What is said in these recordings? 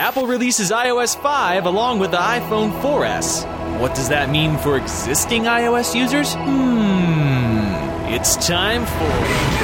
Apple releases iOS 5 along with the iPhone 4S. What does that mean for existing iOS users? Hmm. It's time for.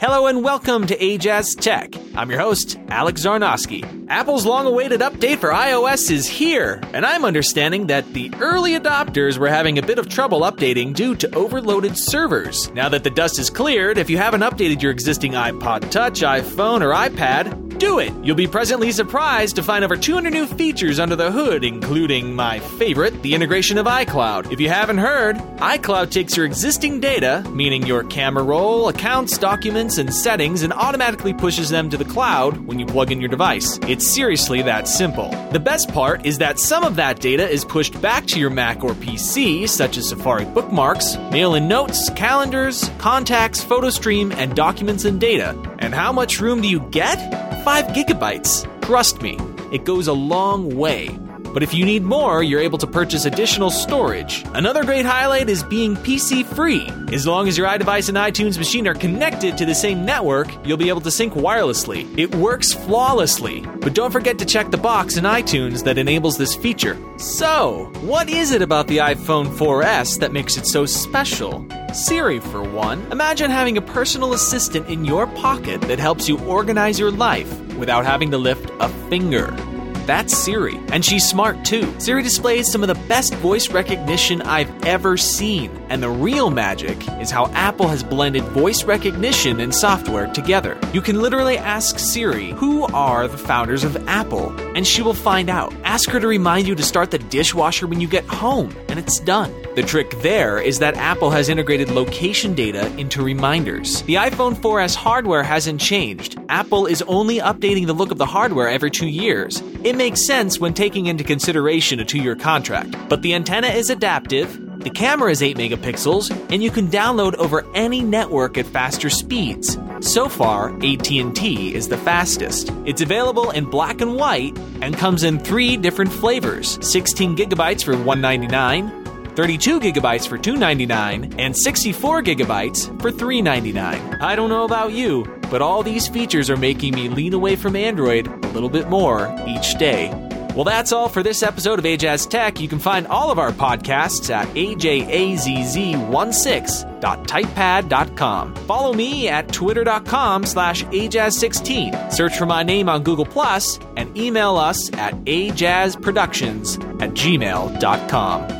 Hello and welcome to Ajaz Tech. I'm your host, Alex Zarnowski. Apple's long awaited update for iOS is here, and I'm understanding that the early adopters were having a bit of trouble updating due to overloaded servers. Now that the dust is cleared, if you haven't updated your existing iPod Touch, iPhone, or iPad, do it! You'll be pleasantly surprised to find over 200 new features under the hood, including my favorite, the integration of iCloud. If you haven't heard, iCloud takes your existing data, meaning your camera roll, accounts, documents, and settings, and automatically pushes them to the cloud when you plug in your device. It's seriously that simple. The best part is that some of that data is pushed back to your Mac or PC, such as Safari bookmarks, mail in notes, calendars, contacts, PhotoStream, and documents and data. And how much room do you get? 5 gigabytes. Trust me, it goes a long way. But if you need more, you're able to purchase additional storage. Another great highlight is being PC free. As long as your iDevice and iTunes machine are connected to the same network, you'll be able to sync wirelessly. It works flawlessly. But don't forget to check the box in iTunes that enables this feature. So, what is it about the iPhone 4S that makes it so special? Siri, for one. Imagine having a personal assistant in your pocket that helps you organize your life without having to lift a finger. That's Siri. And she's smart too. Siri displays some of the best voice recognition I've ever seen. And the real magic is how Apple has blended voice recognition and software together. You can literally ask Siri, who are the founders of Apple? And she will find out. Ask her to remind you to start the dishwasher when you get home, and it's done. The trick there is that Apple has integrated location data into reminders. The iPhone 4S hardware hasn't changed. Apple is only updating the look of the hardware every two years. It makes sense when taking into consideration a two year contract. But the antenna is adaptive, the camera is 8 megapixels, and you can download over any network at faster speeds. So far, AT&T is the fastest. It's available in black and white and comes in 3 different flavors: 16 gigabytes for 199, 32 gigabytes for 299, and 64 gigabytes for 399. I don't know about you, but all these features are making me lean away from Android a little bit more each day. Well, that's all for this episode of Ajaz Tech. You can find all of our podcasts at ajazz16.typepad.com. Follow me at twitter.com slash ajazz16. Search for my name on Google Plus and email us at ajazproductions at gmail.com.